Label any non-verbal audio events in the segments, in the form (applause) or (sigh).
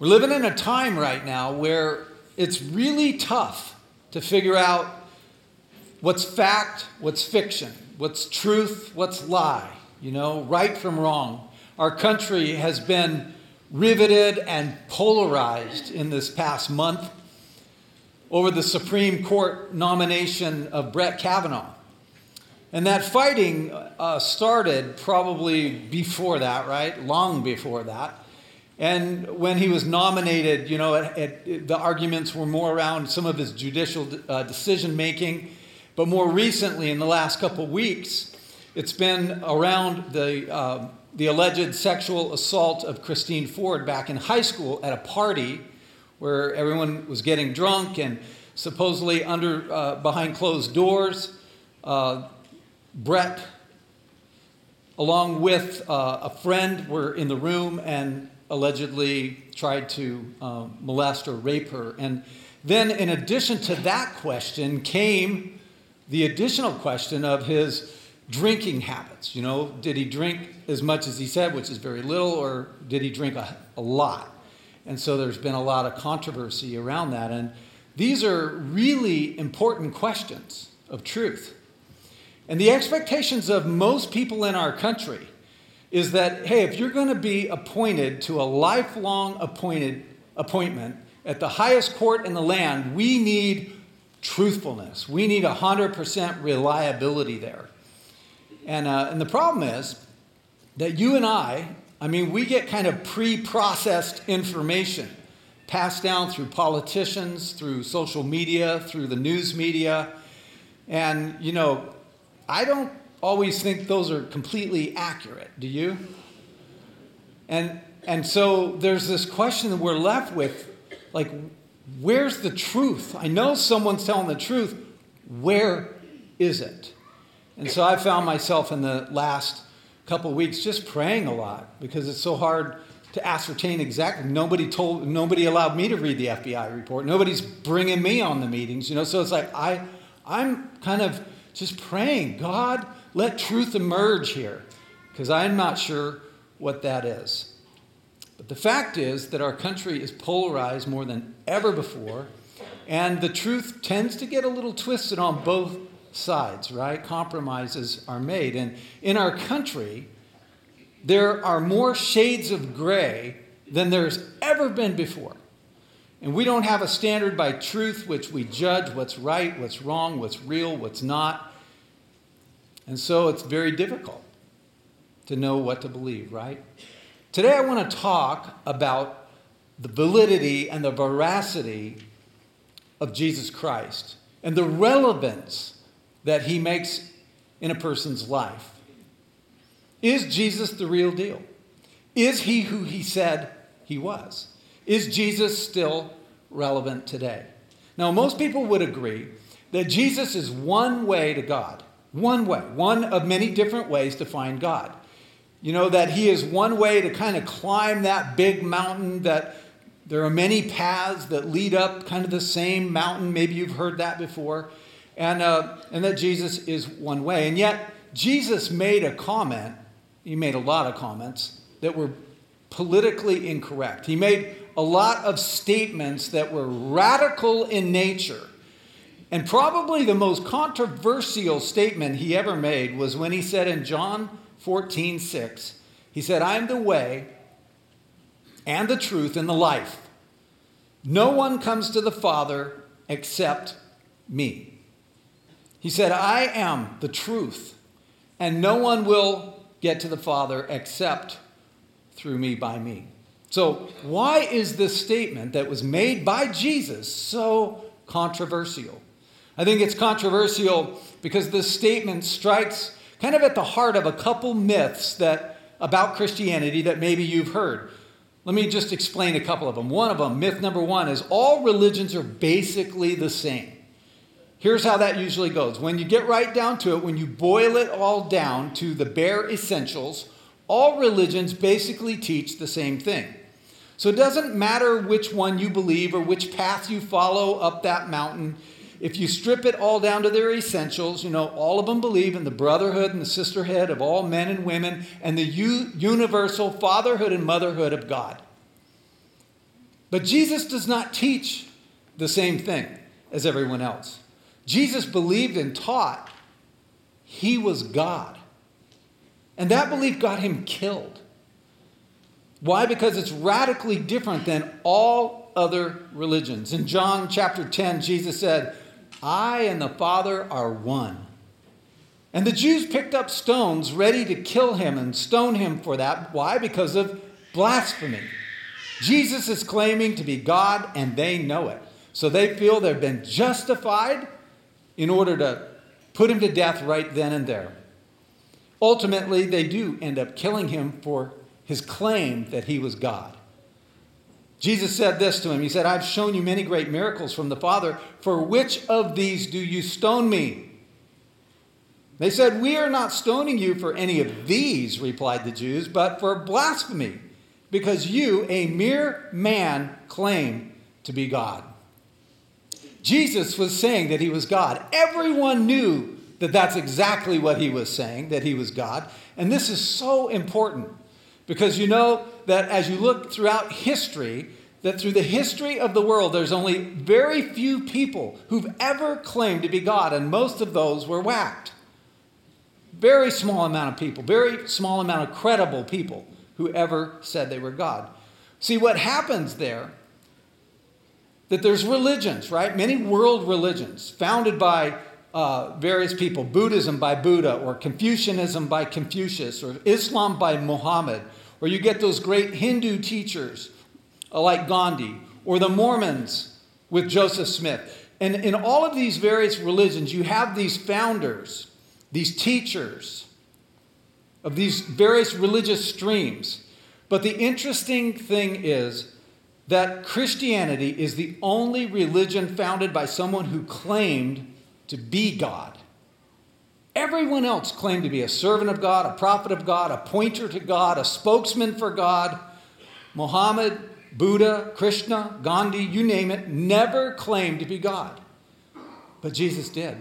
We're living in a time right now where it's really tough to figure out what's fact, what's fiction, what's truth, what's lie, you know, right from wrong. Our country has been riveted and polarized in this past month over the Supreme Court nomination of Brett Kavanaugh. And that fighting uh, started probably before that, right? Long before that. And when he was nominated, you know, it, it, the arguments were more around some of his judicial uh, decision making. But more recently, in the last couple weeks, it's been around the, uh, the alleged sexual assault of Christine Ford back in high school at a party where everyone was getting drunk and supposedly under uh, behind closed doors. Uh, Brett, along with uh, a friend, were in the room and allegedly tried to um, molest or rape her. And then, in addition to that question, came the additional question of his drinking habits. You know, did he drink as much as he said, which is very little, or did he drink a, a lot? And so there's been a lot of controversy around that. And these are really important questions of truth. And the expectations of most people in our country is that, hey, if you're going to be appointed to a lifelong appointed appointment at the highest court in the land, we need truthfulness. We need 100% reliability there. And, uh, and the problem is that you and I, I mean, we get kind of pre processed information passed down through politicians, through social media, through the news media. And, you know, I don't always think those are completely accurate. Do you? And, and so there's this question that we're left with like, where's the truth? I know someone's telling the truth. Where is it? And so I found myself in the last couple weeks just praying a lot because it's so hard to ascertain exactly. Nobody told, nobody allowed me to read the FBI report. Nobody's bringing me on the meetings, you know. So it's like I, I'm kind of just praying, God, let truth emerge here, because I'm not sure what that is. But the fact is that our country is polarized more than ever before, and the truth tends to get a little twisted on both sides, right? Compromises are made. And in our country, there are more shades of gray than there's ever been before. And we don't have a standard by truth which we judge what's right, what's wrong, what's real, what's not. And so it's very difficult to know what to believe, right? Today I want to talk about the validity and the veracity of Jesus Christ and the relevance that he makes in a person's life. Is Jesus the real deal? Is he who he said he was? Is Jesus still relevant today? Now, most people would agree that Jesus is one way to God, one way, one of many different ways to find God. You know, that he is one way to kind of climb that big mountain, that there are many paths that lead up kind of the same mountain. Maybe you've heard that before. And, uh, and that Jesus is one way. And yet, Jesus made a comment, he made a lot of comments that were politically incorrect. He made a lot of statements that were radical in nature. And probably the most controversial statement he ever made was when he said in John 14, 6, he said, I am the way and the truth and the life. No one comes to the Father except me. He said, I am the truth, and no one will get to the Father except through me by me. So, why is this statement that was made by Jesus so controversial? I think it's controversial because this statement strikes kind of at the heart of a couple myths that about Christianity that maybe you've heard. Let me just explain a couple of them. One of them, myth number one, is all religions are basically the same. Here's how that usually goes. When you get right down to it, when you boil it all down to the bare essentials, all religions basically teach the same thing. So it doesn't matter which one you believe or which path you follow up that mountain. If you strip it all down to their essentials, you know, all of them believe in the brotherhood and the sisterhood of all men and women and the u- universal fatherhood and motherhood of God. But Jesus does not teach the same thing as everyone else. Jesus believed and taught he was God. And that belief got him killed. Why? Because it's radically different than all other religions. In John chapter 10, Jesus said, I and the Father are one. And the Jews picked up stones ready to kill him and stone him for that. Why? Because of blasphemy. Jesus is claiming to be God, and they know it. So they feel they've been justified in order to put him to death right then and there. Ultimately, they do end up killing him for his claim that he was God. Jesus said this to him He said, I've shown you many great miracles from the Father. For which of these do you stone me? They said, We are not stoning you for any of these, replied the Jews, but for blasphemy, because you, a mere man, claim to be God. Jesus was saying that he was God. Everyone knew that that's exactly what he was saying, that he was God. And this is so important because you know that as you look throughout history, that through the history of the world, there's only very few people who've ever claimed to be God, and most of those were whacked. Very small amount of people, very small amount of credible people who ever said they were God. See, what happens there, that there's religions, right? Many world religions founded by uh, various people Buddhism by Buddha, or Confucianism by Confucius, or Islam by Muhammad, or you get those great Hindu teachers uh, like Gandhi, or the Mormons with Joseph Smith. And in all of these various religions, you have these founders, these teachers of these various religious streams. But the interesting thing is that Christianity is the only religion founded by someone who claimed to be God. Everyone else claimed to be a servant of God, a prophet of God, a pointer to God, a spokesman for God. Muhammad, Buddha, Krishna, Gandhi, you name it, never claimed to be God. But Jesus did.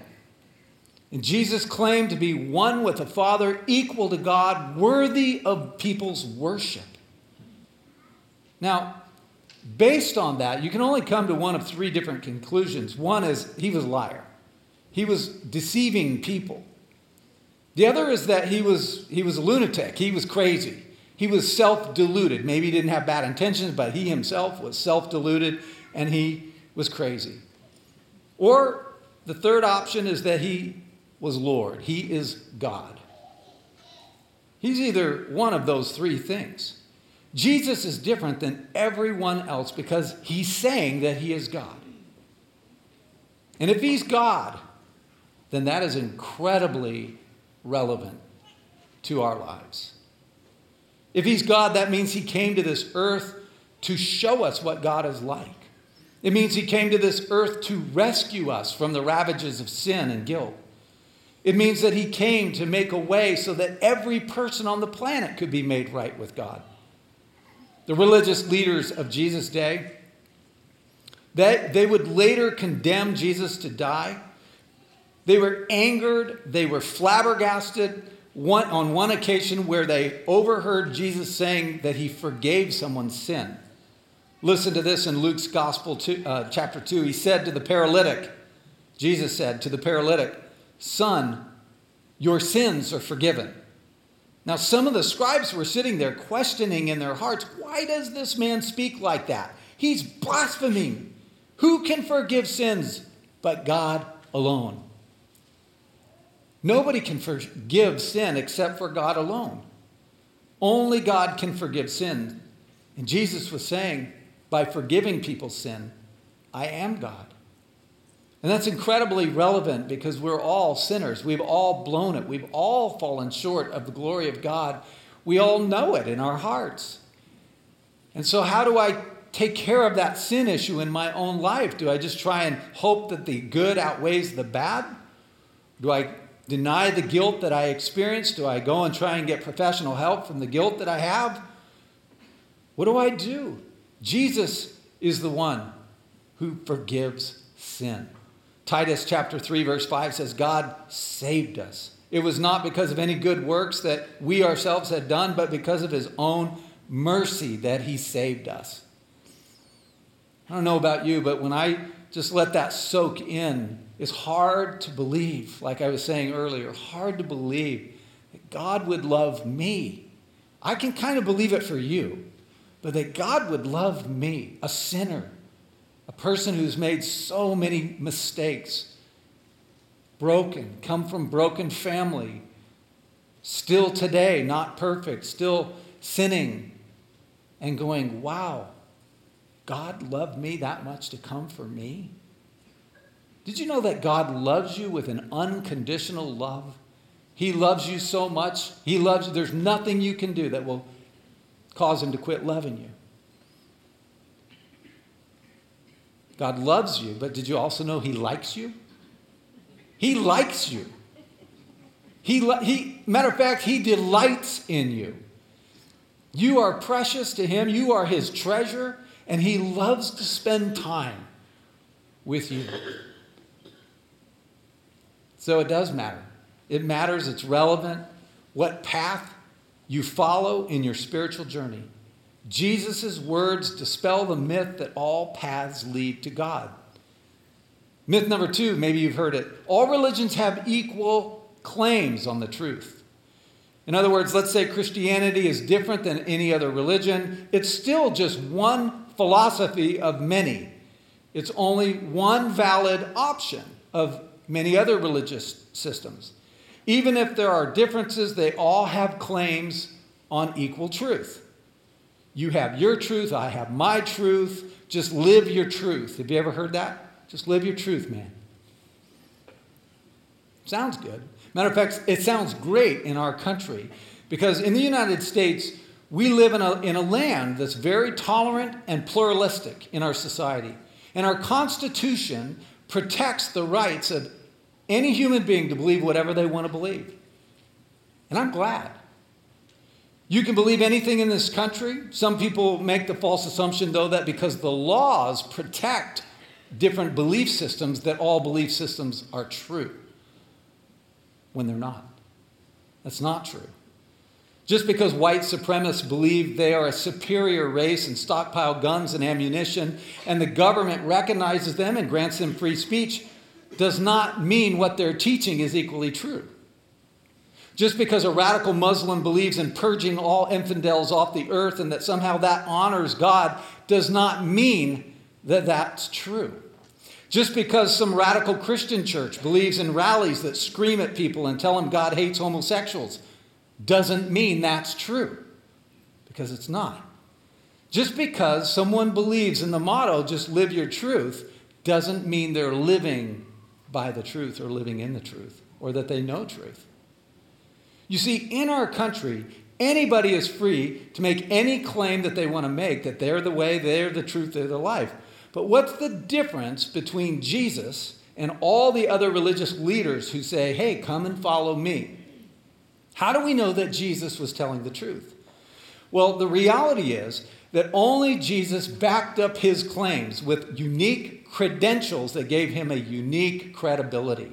And Jesus claimed to be one with the Father, equal to God, worthy of people's worship. Now, based on that, you can only come to one of three different conclusions. One is he was a liar. He was deceiving people. The other is that he was, he was a lunatic. He was crazy. He was self deluded. Maybe he didn't have bad intentions, but he himself was self deluded and he was crazy. Or the third option is that he was Lord, he is God. He's either one of those three things. Jesus is different than everyone else because he's saying that he is God. And if he's God, then that is incredibly relevant to our lives. If he's God, that means he came to this earth to show us what God is like. It means he came to this earth to rescue us from the ravages of sin and guilt. It means that he came to make a way so that every person on the planet could be made right with God. The religious leaders of Jesus' day, they, they would later condemn Jesus to die they were angered, they were flabbergasted. One, on one occasion, where they overheard Jesus saying that he forgave someone's sin. Listen to this in Luke's Gospel, two, uh, chapter 2. He said to the paralytic, Jesus said to the paralytic, Son, your sins are forgiven. Now, some of the scribes were sitting there questioning in their hearts, Why does this man speak like that? He's blaspheming. Who can forgive sins but God alone? Nobody can forgive sin except for God alone. Only God can forgive sin. And Jesus was saying, by forgiving people's sin, I am God. And that's incredibly relevant because we're all sinners. We've all blown it. We've all fallen short of the glory of God. We all know it in our hearts. And so, how do I take care of that sin issue in my own life? Do I just try and hope that the good outweighs the bad? Do I deny the guilt that I experience? Do I go and try and get professional help from the guilt that I have? What do I do? Jesus is the one who forgives sin. Titus chapter 3 verse 5 says God saved us. It was not because of any good works that we ourselves had done, but because of his own mercy that he saved us. I don't know about you, but when I just let that soak in, it's hard to believe, like I was saying earlier, hard to believe that God would love me. I can kind of believe it for you, but that God would love me, a sinner, a person who's made so many mistakes, broken, come from broken family, still today not perfect, still sinning, and going, wow, God loved me that much to come for me? Did you know that God loves you with an unconditional love? He loves you so much. He loves you. There's nothing you can do that will cause him to quit loving you. God loves you, but did you also know he likes you? He likes you. He, he, matter of fact, he delights in you. You are precious to him, you are his treasure, and he loves to spend time with you. So it does matter. It matters, it's relevant what path you follow in your spiritual journey. Jesus' words dispel the myth that all paths lead to God. Myth number two, maybe you've heard it. All religions have equal claims on the truth. In other words, let's say Christianity is different than any other religion. It's still just one philosophy of many. It's only one valid option of many other religious systems. Even if there are differences, they all have claims on equal truth. You have your truth, I have my truth. Just live your truth. Have you ever heard that? Just live your truth, man. Sounds good. Matter of fact, it sounds great in our country because in the United States, we live in a, in a land that's very tolerant and pluralistic in our society. And our Constitution protects the rights of any human being to believe whatever they want to believe. And I'm glad. You can believe anything in this country. Some people make the false assumption, though, that because the laws protect different belief systems, that all belief systems are true when they're not. That's not true. Just because white supremacists believe they are a superior race and stockpile guns and ammunition, and the government recognizes them and grants them free speech, does not mean what they're teaching is equally true. Just because a radical Muslim believes in purging all infidels off the earth and that somehow that honors God does not mean that that's true. Just because some radical Christian church believes in rallies that scream at people and tell them God hates homosexuals doesn't mean that's true, because it's not. Just because someone believes in the motto, just live your truth, doesn't mean they're living by the truth or living in the truth or that they know truth. You see, in our country, anybody is free to make any claim that they want to make that they're the way, they're the truth, they're the life. But what's the difference between Jesus and all the other religious leaders who say, hey, come and follow me? How do we know that Jesus was telling the truth? Well, the reality is that only Jesus backed up his claims with unique credentials that gave him a unique credibility.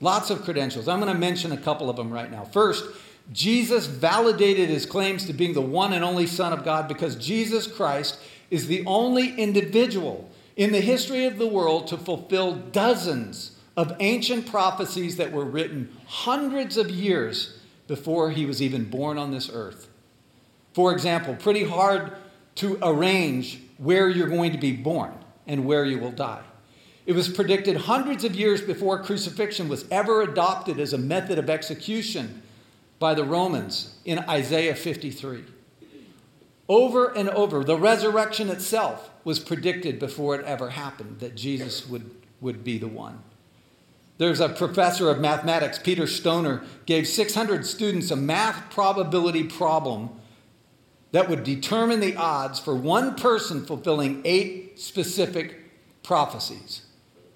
Lots of credentials. I'm going to mention a couple of them right now. First, Jesus validated his claims to being the one and only Son of God because Jesus Christ is the only individual in the history of the world to fulfill dozens of ancient prophecies that were written hundreds of years before he was even born on this earth. For example, pretty hard to arrange where you're going to be born and where you will die. It was predicted hundreds of years before crucifixion was ever adopted as a method of execution by the Romans in Isaiah 53. Over and over, the resurrection itself was predicted before it ever happened that Jesus would, would be the one. There's a professor of mathematics, Peter Stoner, gave 600 students a math probability problem that would determine the odds for one person fulfilling eight specific prophecies.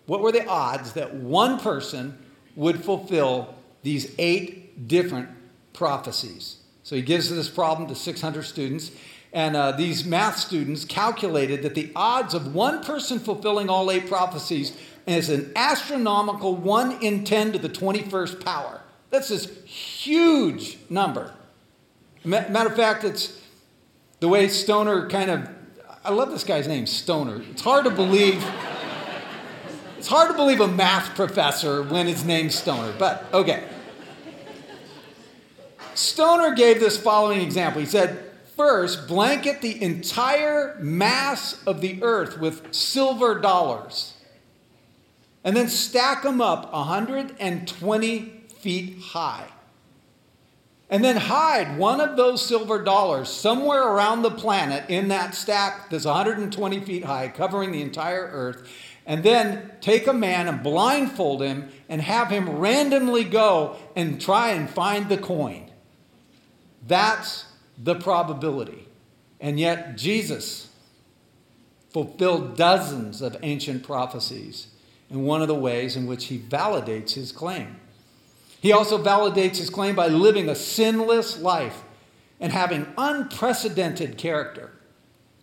What were the odds that one person would fulfill these eight different prophecies? So he gives this problem to 600 students, and uh, these math students calculated that the odds of one person fulfilling all eight prophecies is an astronomical 1 in 10 to the 21st power. That's this huge number. Matter of fact, it's the way Stoner kind of I love this guy's name, Stoner. It's hard to believe. It's hard to believe a math professor when his name's Stoner, but okay. Stoner gave this following example. He said, First, blanket the entire mass of the earth with silver dollars, and then stack them up 120 feet high. And then hide one of those silver dollars somewhere around the planet in that stack that's 120 feet high, covering the entire earth. And then take a man and blindfold him and have him randomly go and try and find the coin. That's the probability. And yet, Jesus fulfilled dozens of ancient prophecies in one of the ways in which he validates his claim. He also validates his claim by living a sinless life and having unprecedented character.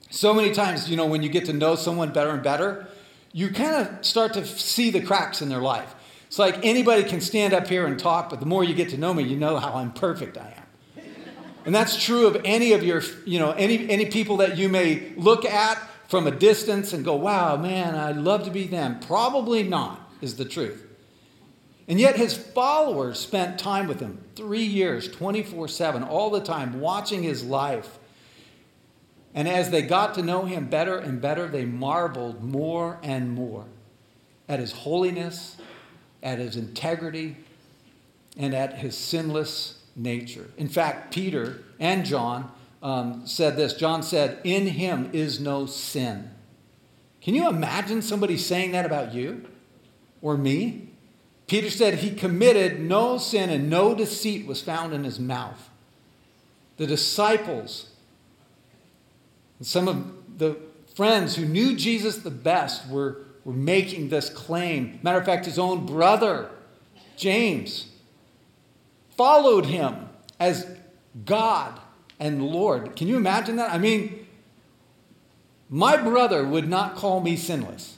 So many times, you know, when you get to know someone better and better, you kind of start to see the cracks in their life. It's like anybody can stand up here and talk, but the more you get to know me, you know how imperfect I am. And that's true of any of your, you know, any, any people that you may look at from a distance and go, wow, man, I'd love to be them. Probably not, is the truth. And yet his followers spent time with him three years, 24 7, all the time, watching his life. And as they got to know him better and better, they marveled more and more at his holiness, at his integrity, and at his sinless nature. In fact, Peter and John um, said this John said, In him is no sin. Can you imagine somebody saying that about you or me? Peter said he committed no sin and no deceit was found in his mouth. The disciples and some of the friends who knew Jesus the best were, were making this claim. Matter of fact, his own brother, James, followed him as God and Lord. Can you imagine that? I mean, my brother would not call me sinless.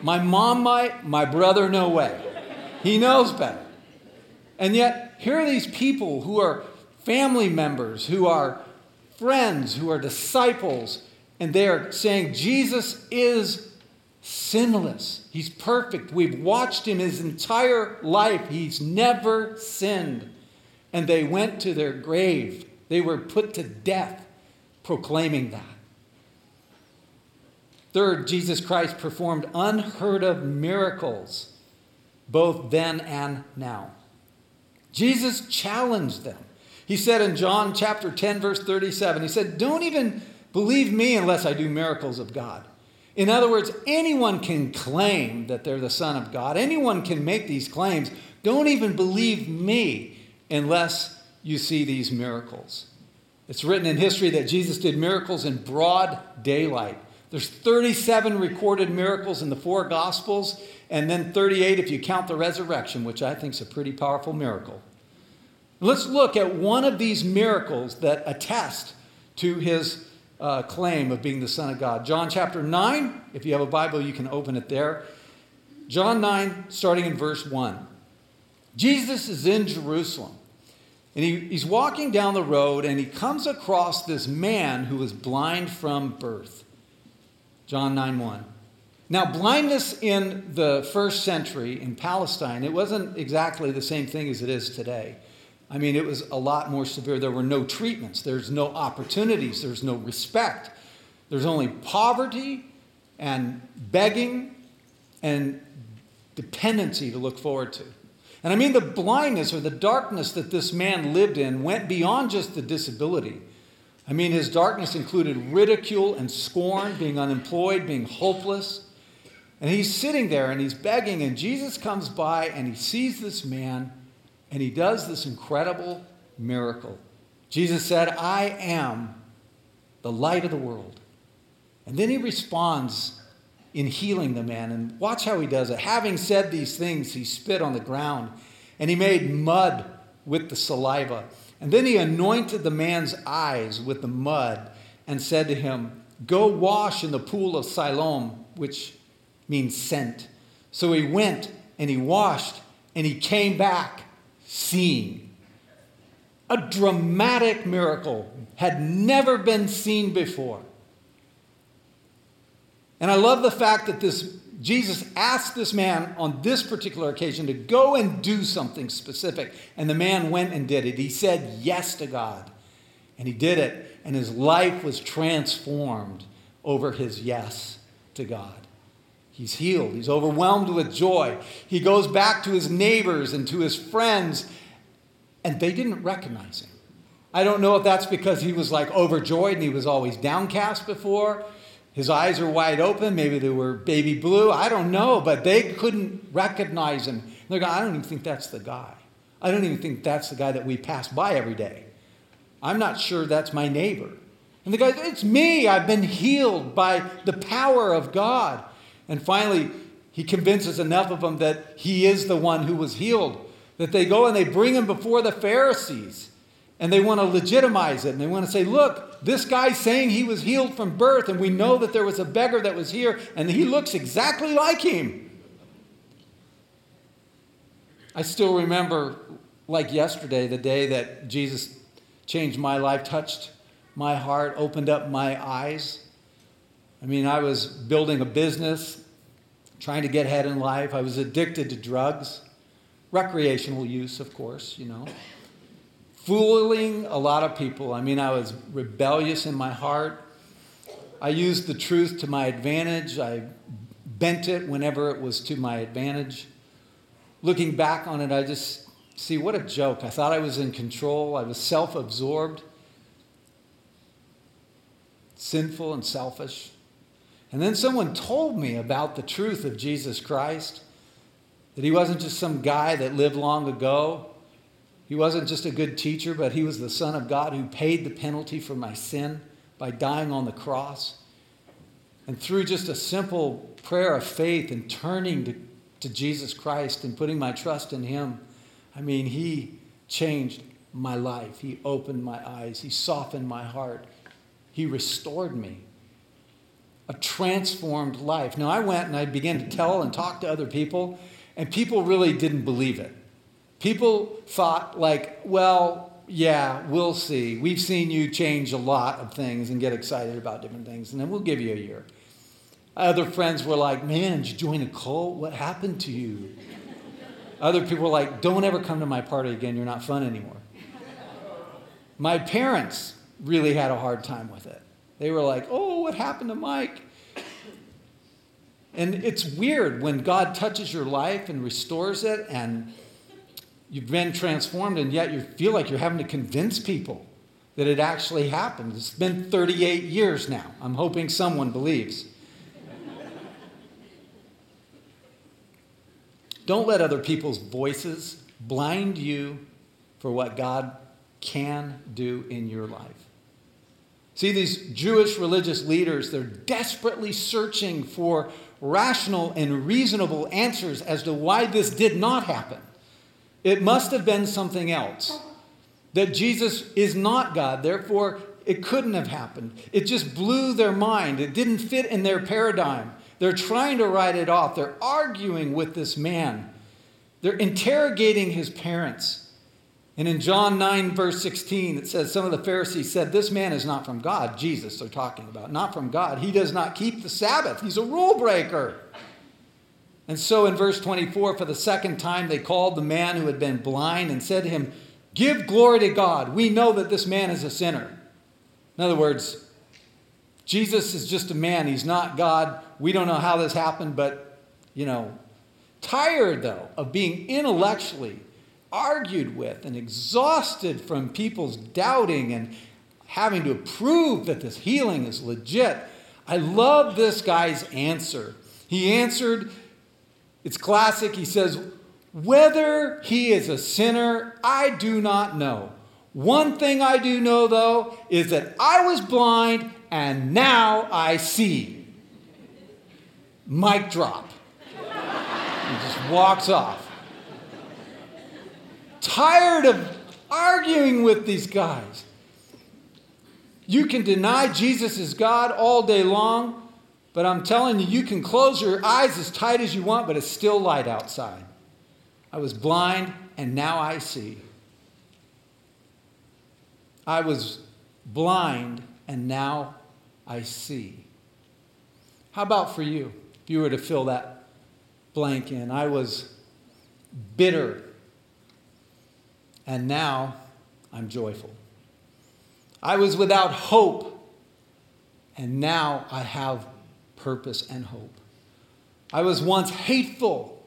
My mom might, my brother, no way. He knows better. And yet, here are these people who are family members, who are friends, who are disciples, and they are saying Jesus is sinless. He's perfect. We've watched him his entire life. He's never sinned. And they went to their grave. They were put to death proclaiming that. Third, Jesus Christ performed unheard of miracles both then and now. Jesus challenged them. He said in John chapter 10, verse 37, He said, Don't even believe me unless I do miracles of God. In other words, anyone can claim that they're the Son of God. Anyone can make these claims. Don't even believe me unless you see these miracles. It's written in history that Jesus did miracles in broad daylight. There's 37 recorded miracles in the four Gospels, and then 38 if you count the resurrection, which I think is a pretty powerful miracle. Let's look at one of these miracles that attest to his uh, claim of being the Son of God. John chapter 9, if you have a Bible, you can open it there. John 9, starting in verse 1. Jesus is in Jerusalem. And he, he's walking down the road and he comes across this man who was blind from birth. John 9 1. Now, blindness in the first century in Palestine, it wasn't exactly the same thing as it is today. I mean, it was a lot more severe. There were no treatments, there's no opportunities, there's no respect. There's only poverty and begging and dependency to look forward to. And I mean, the blindness or the darkness that this man lived in went beyond just the disability. I mean, his darkness included ridicule and scorn, being unemployed, being hopeless. And he's sitting there and he's begging, and Jesus comes by and he sees this man and he does this incredible miracle. Jesus said, I am the light of the world. And then he responds in healing the man. And watch how he does it. Having said these things, he spit on the ground and he made mud with the saliva. And then he anointed the man's eyes with the mud and said to him, Go wash in the pool of Siloam, which means sent. So he went and he washed and he came back seeing. A dramatic miracle had never been seen before. And I love the fact that this Jesus asked this man on this particular occasion to go and do something specific. And the man went and did it. He said yes to God. And he did it. And his life was transformed over his yes to God. He's healed. He's overwhelmed with joy. He goes back to his neighbors and to his friends, and they didn't recognize him. I don't know if that's because he was like overjoyed and he was always downcast before. His eyes are wide open. Maybe they were baby blue. I don't know, but they couldn't recognize him. They're going, I don't even think that's the guy. I don't even think that's the guy that we pass by every day. I'm not sure that's my neighbor. And the guy, it's me. I've been healed by the power of God. And finally, he convinces enough of them that he is the one who was healed that they go and they bring him before the Pharisees and they want to legitimize it. And they want to say, look, this guy's saying he was healed from birth, and we know that there was a beggar that was here, and he looks exactly like him. I still remember, like yesterday, the day that Jesus changed my life, touched my heart, opened up my eyes. I mean, I was building a business, trying to get ahead in life. I was addicted to drugs, recreational use, of course, you know fooling a lot of people. I mean, I was rebellious in my heart. I used the truth to my advantage. I bent it whenever it was to my advantage. Looking back on it, I just see what a joke. I thought I was in control. I was self absorbed, sinful, and selfish. And then someone told me about the truth of Jesus Christ that he wasn't just some guy that lived long ago he wasn't just a good teacher, but he was the Son of God who paid the penalty for my sin by dying on the cross. And through just a simple prayer of faith and turning to, to Jesus Christ and putting my trust in him, I mean, he changed my life. He opened my eyes. He softened my heart. He restored me. A transformed life. Now, I went and I began to tell and talk to other people, and people really didn't believe it. People thought, like, well, yeah, we'll see. We've seen you change a lot of things and get excited about different things, and then we'll give you a year. Other friends were like, man, did you join a cult? What happened to you? Other people were like, don't ever come to my party again. You're not fun anymore. My parents really had a hard time with it. They were like, oh, what happened to Mike? And it's weird when God touches your life and restores it and you've been transformed, and yet you feel like you're having to convince people that it actually happened. It's been 38 years now. I'm hoping someone believes. Don't let other people's voices blind you for what God can do in your life. See, these Jewish religious leaders, they're desperately searching for rational and reasonable answers as to why this did not happen. It must have been something else. That Jesus is not God, therefore, it couldn't have happened. It just blew their mind. It didn't fit in their paradigm. They're trying to write it off. They're arguing with this man. They're interrogating his parents. And in John 9, verse 16, it says, Some of the Pharisees said, This man is not from God. Jesus, they're talking about, not from God. He does not keep the Sabbath. He's a rule breaker. And so in verse 24, for the second time, they called the man who had been blind and said to him, Give glory to God. We know that this man is a sinner. In other words, Jesus is just a man. He's not God. We don't know how this happened, but, you know, tired, though, of being intellectually argued with and exhausted from people's doubting and having to prove that this healing is legit. I love this guy's answer. He answered it's classic. He says, Whether he is a sinner, I do not know. One thing I do know, though, is that I was blind and now I see. Mic drop. He just walks off. Tired of arguing with these guys. You can deny Jesus is God all day long, but I'm telling you, you can close your eyes as tight as you want, but it's still light outside. I was blind, and now I see. I was blind, and now I see. How about for you? If you were to fill that blank in, I was bitter, and now I'm joyful. I was without hope, and now I have purpose and hope. I was once hateful,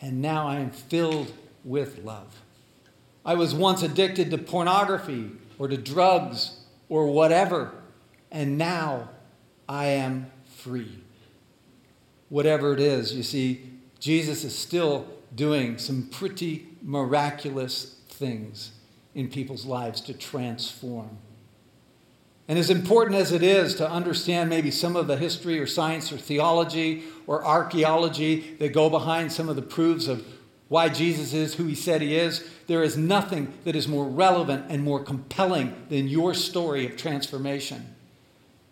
and now I am filled with love. I was once addicted to pornography or to drugs or whatever, and now I am free. Whatever it is, you see, Jesus is still doing some pretty miraculous things in people's lives to transform. And as important as it is to understand maybe some of the history or science or theology or archaeology that go behind some of the proofs of why Jesus is who he said he is, there is nothing that is more relevant and more compelling than your story of transformation.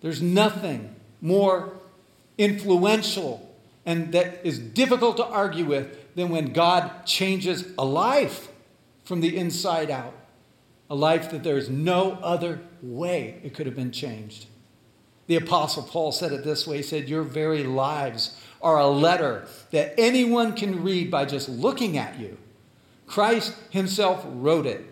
There's nothing more influential and that is difficult to argue with than when God changes a life from the inside out. A life that there is no other way it could have been changed. The Apostle Paul said it this way He said, Your very lives are a letter that anyone can read by just looking at you. Christ himself wrote it,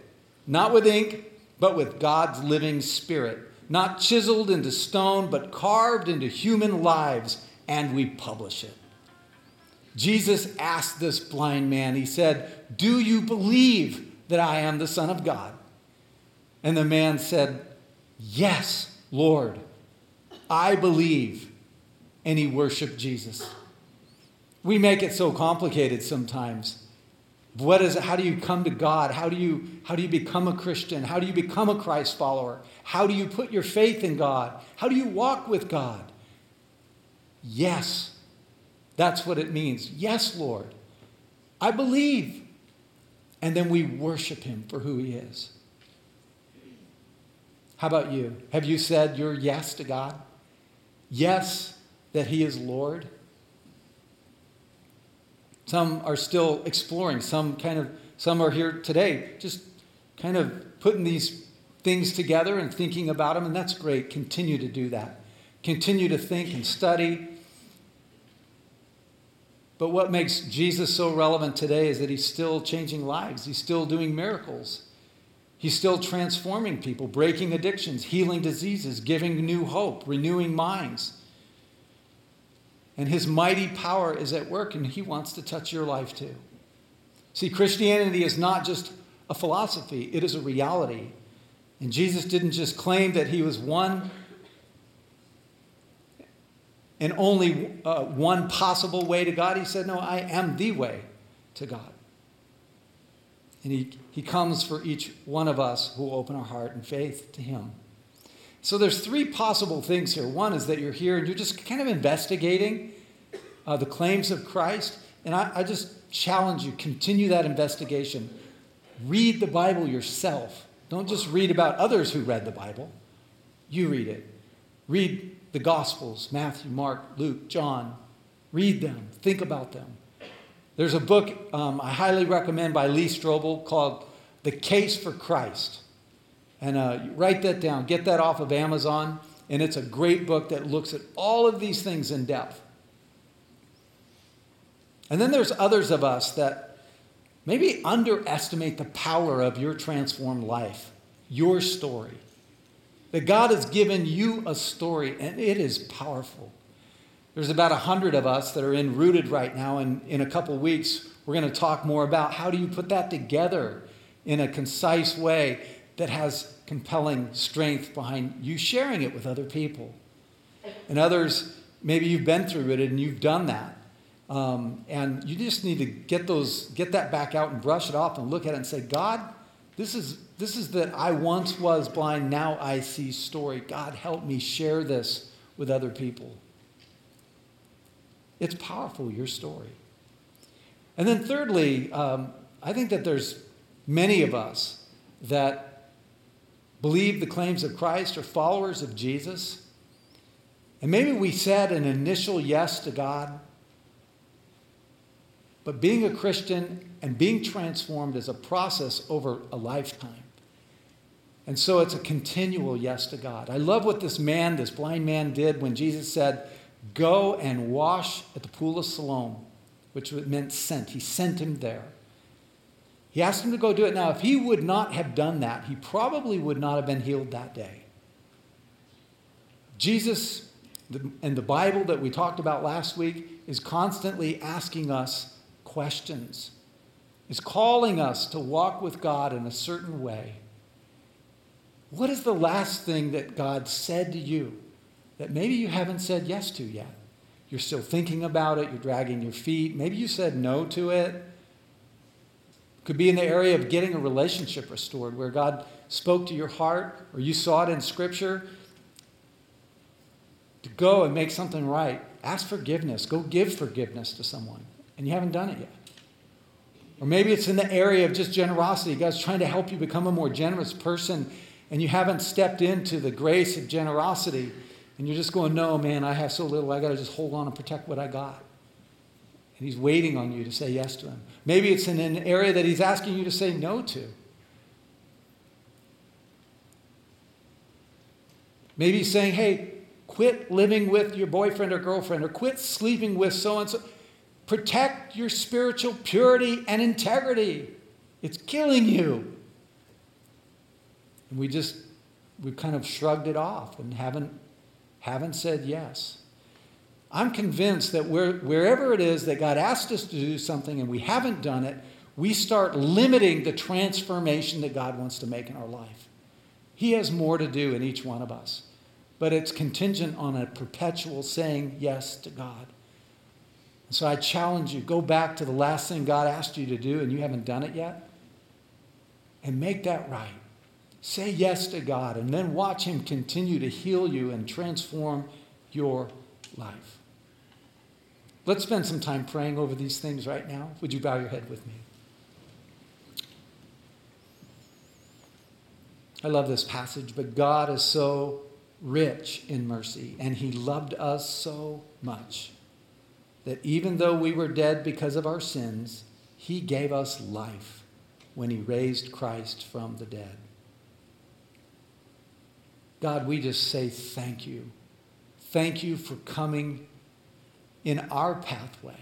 not with ink, but with God's living spirit, not chiseled into stone, but carved into human lives, and we publish it. Jesus asked this blind man, He said, Do you believe that I am the Son of God? And the man said, Yes, Lord, I believe. And he worshiped Jesus. We make it so complicated sometimes. What is it? How do you come to God? How do you how do you become a Christian? How do you become a Christ follower? How do you put your faith in God? How do you walk with God? Yes. That's what it means. Yes, Lord. I believe. And then we worship him for who he is. How about you? Have you said your yes to God? Yes, that He is Lord? Some are still exploring. Some kind of some are here today, just kind of putting these things together and thinking about them, and that's great. Continue to do that. Continue to think and study. But what makes Jesus so relevant today is that he's still changing lives. He's still doing miracles. He's still transforming people, breaking addictions, healing diseases, giving new hope, renewing minds. And his mighty power is at work, and he wants to touch your life too. See, Christianity is not just a philosophy, it is a reality. And Jesus didn't just claim that he was one and only uh, one possible way to God. He said, No, I am the way to God. And he, he comes for each one of us who open our heart and faith to him. So there's three possible things here. One is that you're here and you're just kind of investigating uh, the claims of Christ. And I, I just challenge you, continue that investigation. Read the Bible yourself. Don't just read about others who read the Bible. You read it. Read the Gospels Matthew, Mark, Luke, John. Read them. Think about them. There's a book um, I highly recommend by Lee Strobel called The Case for Christ. And uh, write that down, get that off of Amazon. And it's a great book that looks at all of these things in depth. And then there's others of us that maybe underestimate the power of your transformed life, your story. That God has given you a story, and it is powerful. There's about a 100 of us that are in Rooted right now, and in a couple weeks, we're going to talk more about how do you put that together in a concise way that has compelling strength behind you sharing it with other people. And others, maybe you've been through it and you've done that. Um, and you just need to get those, get that back out and brush it off and look at it and say, God, this is this is that I once was blind, now I see story. God help me share this with other people. It's powerful, your story. And then, thirdly, um, I think that there's many of us that believe the claims of Christ or followers of Jesus. And maybe we said an initial yes to God. But being a Christian and being transformed is a process over a lifetime. And so it's a continual yes to God. I love what this man, this blind man, did when Jesus said, Go and wash at the pool of Siloam, which meant sent. He sent him there. He asked him to go do it. Now, if he would not have done that, he probably would not have been healed that day. Jesus and the Bible that we talked about last week is constantly asking us questions, is calling us to walk with God in a certain way. What is the last thing that God said to you that maybe you haven't said yes to yet? You're still thinking about it, you're dragging your feet. Maybe you said no to it. Could be in the area of getting a relationship restored where God spoke to your heart or you saw it in Scripture. To go and make something right, ask forgiveness, go give forgiveness to someone, and you haven't done it yet. Or maybe it's in the area of just generosity. God's trying to help you become a more generous person, and you haven't stepped into the grace of generosity and you're just going, no, man, I have so little, I got to just hold on and protect what I got. And he's waiting on you to say yes to him. Maybe it's in an area that he's asking you to say no to. Maybe he's saying, hey, quit living with your boyfriend or girlfriend, or quit sleeping with so and so. Protect your spiritual purity and integrity. It's killing you. And we just, we've kind of shrugged it off and haven't haven't said yes. I'm convinced that where, wherever it is that God asked us to do something and we haven't done it, we start limiting the transformation that God wants to make in our life. He has more to do in each one of us, but it's contingent on a perpetual saying yes to God. So I challenge you go back to the last thing God asked you to do and you haven't done it yet, and make that right. Say yes to God and then watch Him continue to heal you and transform your life. Let's spend some time praying over these things right now. Would you bow your head with me? I love this passage, but God is so rich in mercy, and He loved us so much that even though we were dead because of our sins, He gave us life when He raised Christ from the dead. God, we just say thank you. Thank you for coming in our pathway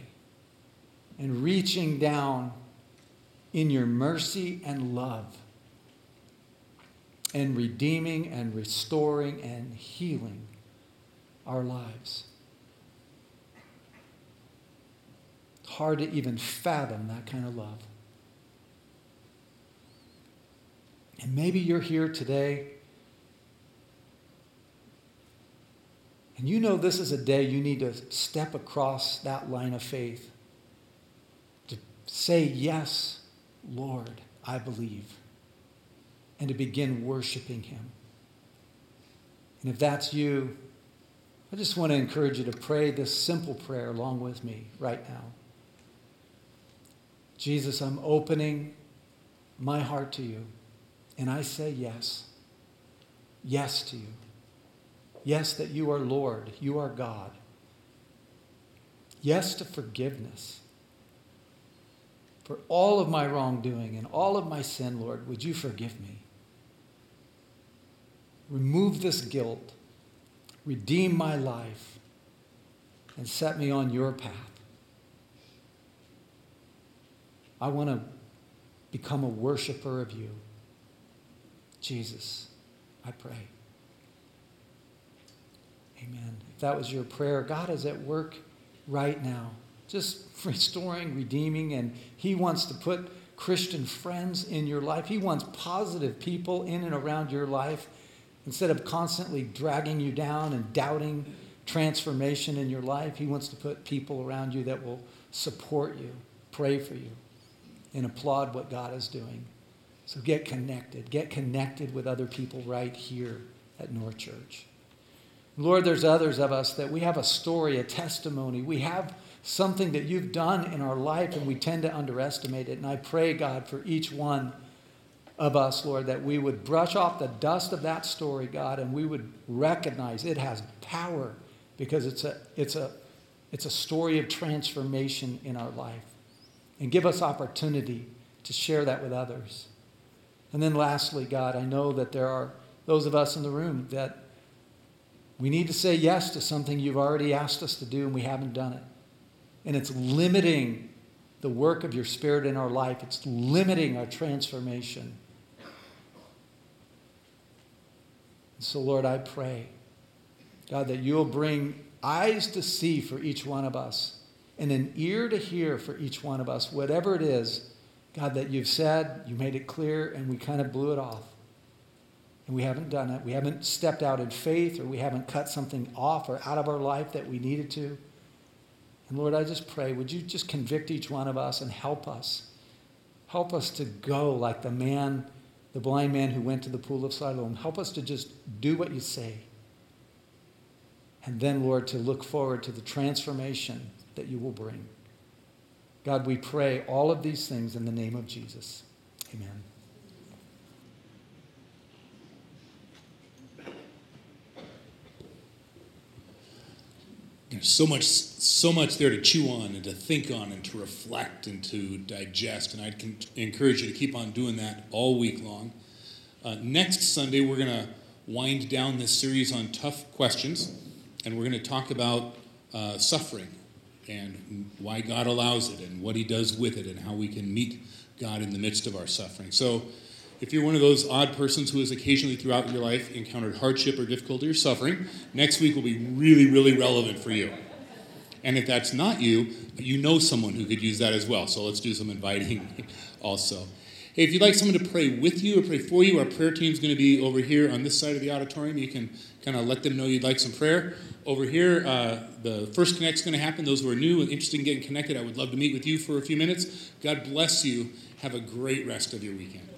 and reaching down in your mercy and love and redeeming and restoring and healing our lives. Hard to even fathom that kind of love. And maybe you're here today And you know this is a day you need to step across that line of faith to say, Yes, Lord, I believe, and to begin worshiping Him. And if that's you, I just want to encourage you to pray this simple prayer along with me right now. Jesus, I'm opening my heart to you, and I say yes. Yes to you. Yes, that you are Lord, you are God. Yes to forgiveness. For all of my wrongdoing and all of my sin, Lord, would you forgive me? Remove this guilt, redeem my life, and set me on your path. I want to become a worshiper of you. Jesus, I pray. Amen. If that was your prayer, God is at work right now, just (laughs) restoring, redeeming, and He wants to put Christian friends in your life. He wants positive people in and around your life instead of constantly dragging you down and doubting transformation in your life. He wants to put people around you that will support you, pray for you, and applaud what God is doing. So get connected. Get connected with other people right here at North Church. Lord, there's others of us that we have a story, a testimony. We have something that you've done in our life, and we tend to underestimate it. And I pray, God, for each one of us, Lord, that we would brush off the dust of that story, God, and we would recognize it has power because it's a, it's a, it's a story of transformation in our life. And give us opportunity to share that with others. And then lastly, God, I know that there are those of us in the room that We need to say yes to something you've already asked us to do and we haven't done it. And it's limiting the work of your Spirit in our life, it's limiting our transformation. So, Lord, I pray, God, that you'll bring eyes to see for each one of us and an ear to hear for each one of us, whatever it is, God, that you've said, you made it clear, and we kind of blew it off. And we haven't done it. We haven't stepped out in faith, or we haven't cut something off or out of our life that we needed to. And Lord, I just pray, would you just convict each one of us and help us? Help us to go like the man, the blind man who went to the pool of Siloam. Help us to just do what you say. And then, Lord, to look forward to the transformation that you will bring. God, we pray all of these things in the name of Jesus. Amen. So much, so much there to chew on and to think on and to reflect and to digest. And I'd encourage you to keep on doing that all week long. Uh, next Sunday, we're going to wind down this series on tough questions, and we're going to talk about uh, suffering and why God allows it and what He does with it and how we can meet God in the midst of our suffering. So, if you're one of those odd persons who has occasionally throughout your life encountered hardship or difficulty or suffering, next week will be really, really relevant for you. And if that's not you, you know someone who could use that as well. So let's do some inviting (laughs) also. Hey, if you'd like someone to pray with you or pray for you, our prayer team is going to be over here on this side of the auditorium. You can kind of let them know you'd like some prayer. Over here, uh, the first connect is going to happen. Those who are new and interested in getting connected, I would love to meet with you for a few minutes. God bless you. Have a great rest of your weekend.